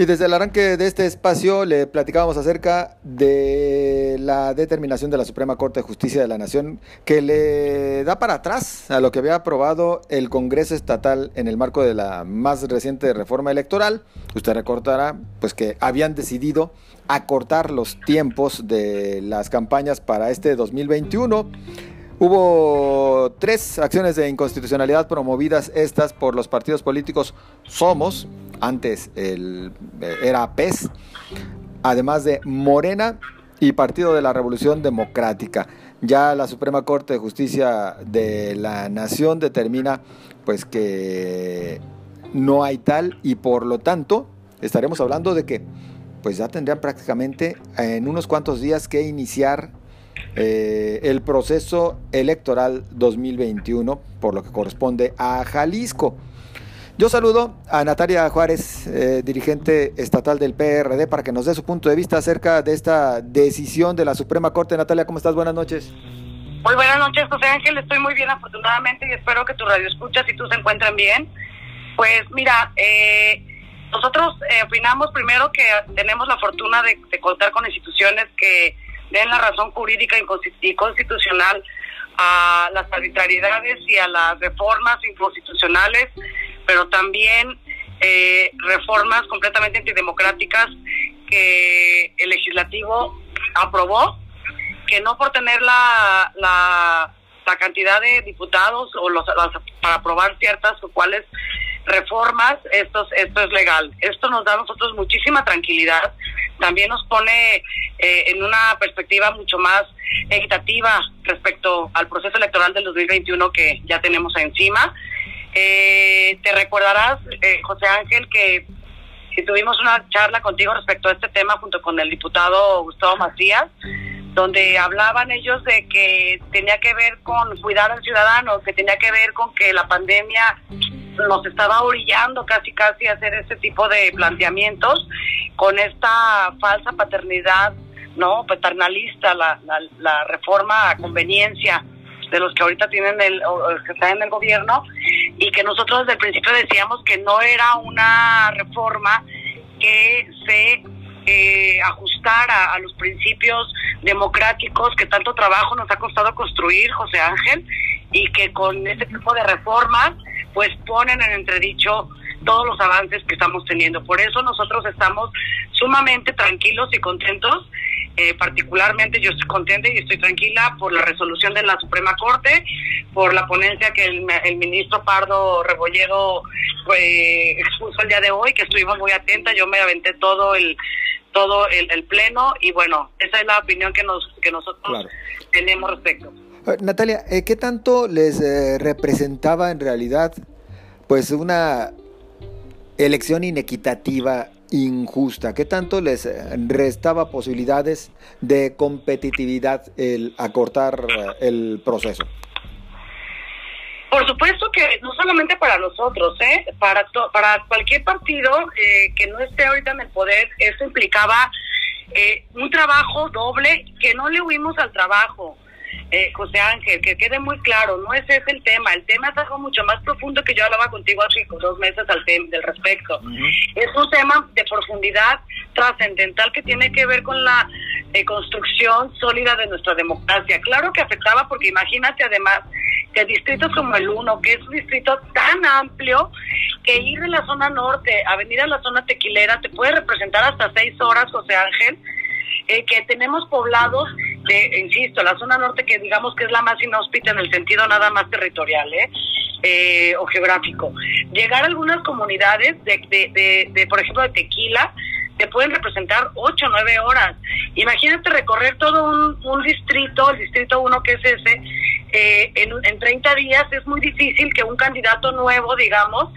Y desde el arranque de este espacio le platicábamos acerca de la determinación de la Suprema Corte de Justicia de la Nación que le da para atrás a lo que había aprobado el Congreso Estatal en el marco de la más reciente reforma electoral. Usted recordará pues que habían decidido acortar los tiempos de las campañas para este 2021. Hubo tres acciones de inconstitucionalidad promovidas estas por los partidos políticos Somos, antes el, eh, era PES, además de Morena y Partido de la Revolución Democrática. Ya la Suprema Corte de Justicia de la Nación determina pues que no hay tal y por lo tanto estaremos hablando de que pues ya tendrían prácticamente en unos cuantos días que iniciar eh, el proceso electoral 2021 por lo que corresponde a Jalisco. Yo saludo a Natalia Juárez, eh, dirigente estatal del PRD, para que nos dé su punto de vista acerca de esta decisión de la Suprema Corte. Natalia, ¿cómo estás? Buenas noches. Muy buenas noches, José Ángel. Estoy muy bien, afortunadamente, y espero que tu radio escuchas y tú se encuentren bien. Pues mira, eh, nosotros eh, opinamos primero que tenemos la fortuna de, contar con instituciones que den la razón jurídica y constitucional a las arbitrariedades y a las reformas inconstitucionales pero también eh, reformas completamente antidemocráticas que el legislativo aprobó, que no por tener la, la, cantidad de diputados o los, para aprobar ciertas o cuales reformas, esto, esto es legal. Esto nos da a nosotros muchísima tranquilidad, también nos pone eh, en una perspectiva mucho más equitativa respecto al proceso electoral del 2021 que ya tenemos encima eh, te recordarás, eh, José Ángel, que, tuvimos una charla contigo respecto a este tema junto con el diputado Gustavo Macías, donde hablaban ellos de que tenía que ver con cuidar al ciudadano, que tenía que ver con que la pandemia nos estaba orillando casi casi a hacer este tipo de planteamientos con esta falsa paternidad no paternalista la, la, la reforma a conveniencia de los que ahorita tienen el que están en el gobierno y que nosotros desde el principio decíamos que no era una reforma que se eh, ajustara a los principios democráticos que tanto trabajo nos ha costado construir, José Ángel, y que con este tipo de reformas pues ponen en entredicho todos los avances que estamos teniendo. Por eso nosotros estamos sumamente tranquilos y contentos eh, particularmente yo estoy contenta y estoy tranquila por la resolución de la Suprema Corte, por la ponencia que el, ministro Pardo Rebolledo eh, expuso el día de hoy, que estuvimos muy atentas, yo me aventé todo el todo el, pleno y bueno, esa es la opinión que nos que nosotros tenemos respecto. Eh, Natalia, ¿qué tanto les representaba en realidad pues una elección inequitativa injusta? ¿Qué tanto les restaba posibilidades de competitividad el acortar eh, el proceso? Por supuesto que no solamente para nosotros, ¿eh? para, para cualquier partido eh, que no esté ahorita en el poder, eso implicaba eh, un trabajo doble que no le huimos al trabajo eh, José Ángel, que quede muy claro, no ese es el tema, el tema es algo mucho más profundo que yo hablaba contigo hace dos meses al del respecto. Es un tema de profundidad trascendental que tiene que ver con la eh, construcción sólida de nuestra democracia. Claro que afectaba porque imagínate además que distritos como el 1, que es un distrito tan amplio, que ir de la zona norte a venir a la zona tequilera te puede representar hasta seis horas, José Ángel, eh, que tenemos poblados insisto, la zona norte que digamos que es la más inhóspita en el sentido nada más territorial, ¿eh? Eh, o geográfico. Llegar a algunas comunidades de, de, de, por ejemplo, de Tequila, te pueden representar ocho o 9 horas. Imagínate recorrer todo un, un distrito, el distrito 1 que es ese, eh, en, en 30 días es muy difícil que un candidato nuevo, digamos,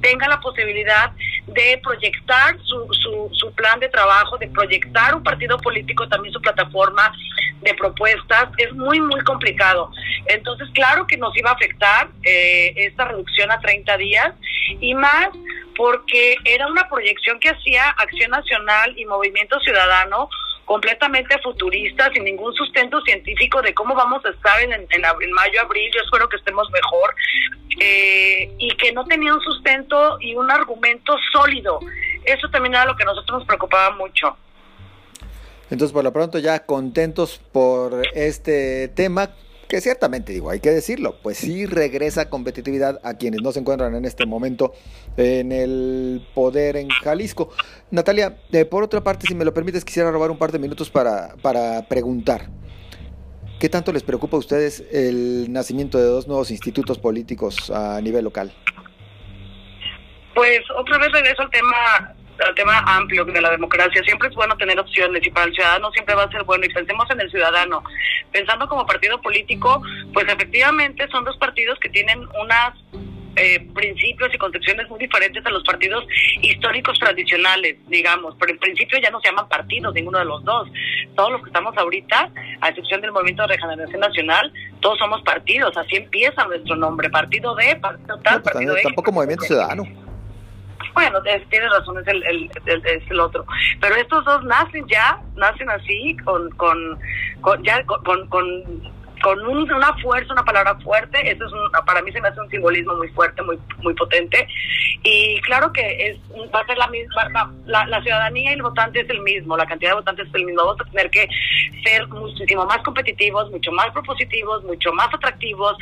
tenga la posibilidad de proyectar su, su, su plan de trabajo, de proyectar un partido político, también su plataforma, de propuestas, es muy, muy complicado. Entonces, claro que nos iba a afectar eh, esta reducción a 30 días y más porque era una proyección que hacía Acción Nacional y Movimiento Ciudadano completamente futurista, sin ningún sustento científico de cómo vamos a estar en, en, mayo, abril, yo espero que estemos mejor, eh, y que no tenía un sustento y un argumento sólido. Eso también era lo que a nosotros nos preocupaba mucho. Entonces, por lo pronto ya contentos por este tema, que ciertamente digo, hay que decirlo, pues sí regresa competitividad a quienes no se encuentran en este momento en el poder en Jalisco. Natalia, eh, por otra parte, si me lo permites, quisiera robar un par de minutos para, para preguntar. ¿Qué tanto les preocupa a ustedes el nacimiento de dos nuevos institutos políticos a nivel local? Pues otra vez regreso al tema al tema amplio de la democracia. Siempre es bueno tener opciones y para el ciudadano siempre va a ser bueno. Y pensemos en el ciudadano. Pensando como partido político, pues efectivamente son dos partidos que tienen unas eh, principios y concepciones muy diferentes a los partidos históricos tradicionales, digamos. Pero en principio ya no se llaman partidos, ninguno de los dos. Todos los que estamos ahorita, a excepción del Movimiento de Regeneración Nacional, todos somos partidos. Así empieza nuestro nombre. Partido de, partido tal, pues partido de. Tampoco Movimiento Ciudadano. Bueno, tienes razón, es el, el, es el otro. Pero estos dos nacen ya, nacen así, con, con, con ya con, con con una fuerza, una palabra fuerte, eso es un, para mí se me hace un simbolismo muy fuerte, muy muy potente. Y claro que es va a ser la misma, la, la, ciudadanía y el votante es el mismo, la cantidad de votantes es el mismo. Vamos a tener que ser muchísimo más competitivos, mucho más propositivos, mucho más atractivos,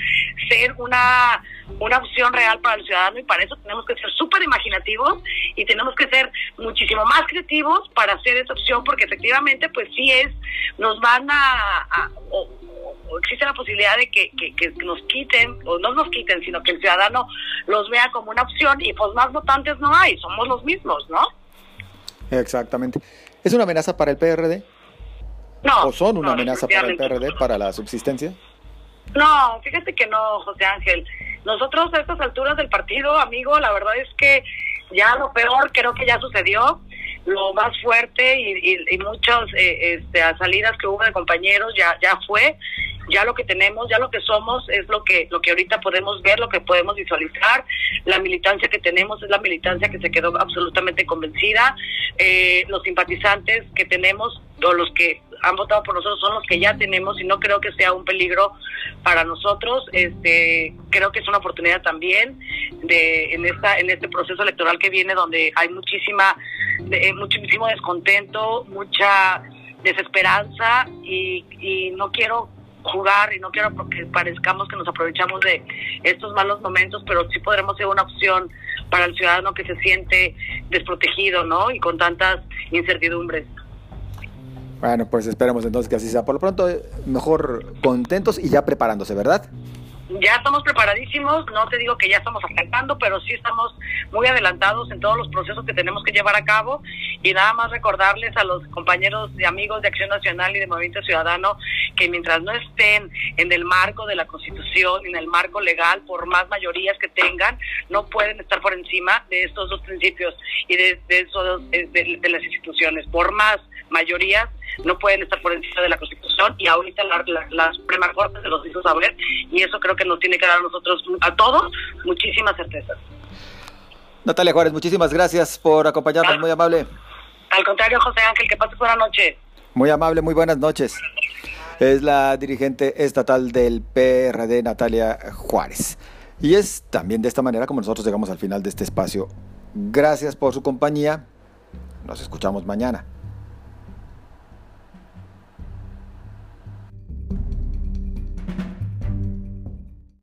ser una, una opción real para el ciudadano y para eso tenemos que ser súper imaginativos y tenemos que ser muchísimo más creativos para hacer esa opción porque efectivamente pues sí es, nos van a, a existe la posibilidad de que, que, nos quiten, o no nos quiten, sino que el ciudadano los vea como una opción y pues más votantes no hay, somos los mismos, ¿no? Exactamente. ¿Es una amenaza para el PRD? No. ¿O son una amenaza para el PRD, para la subsistencia? No, fíjate que no, José Ángel. Nosotros a estas alturas del partido, amigo, la verdad es que ya lo peor creo que ya sucedió lo más fuerte y, y, muchas eh, este, salidas que hubo de compañeros ya ya fue ya lo que tenemos, ya lo que somos es lo que lo que ahorita podemos ver, lo que podemos visualizar. La militancia que tenemos es la militancia que se quedó absolutamente convencida. Eh, los simpatizantes que tenemos o los que han votado por nosotros son los que ya tenemos y no creo que sea un peligro para nosotros. Este creo que es una oportunidad también de en esta en este proceso electoral que viene donde hay muchísima de, muchísimo descontento, mucha desesperanza y, y no quiero jugar y no quiero que parezcamos que nos aprovechamos de estos malos momentos, pero sí podremos ser una opción para el ciudadano que se siente desprotegido, ¿no? Y con tantas incertidumbres. Bueno, pues esperemos entonces que así sea. Por lo pronto, mejor contentos y ya preparándose, ¿verdad? Ya estamos preparadísimos, no te digo que ya estamos afectando, pero sí estamos muy adelantados en todos los procesos que tenemos que llevar a cabo y nada más recordarles a los compañeros y amigos de Acción Nacional y de Movimiento Ciudadano que mientras no estén en el marco de la Constitución, en el marco legal, por más mayorías que tengan, no pueden estar por encima de estos dos principios y de, de, de, de las instituciones. Por más mayorías no pueden estar por encima de la Constitución y ahorita la, la, Suprema Corte se los hizo saber y eso creo que nos tiene que dar a nosotros, a todos, muchísimas certezas. Natalia Juárez, muchísimas gracias por acompañarnos, muy amable. Al contrario, José Ángel, que pases buena noche. Muy amable, muy buenas noches. Es la dirigente estatal del PRD, Natalia Juárez. Y es también de esta manera como nosotros llegamos al final de este espacio. Gracias por su compañía. Nos escuchamos mañana.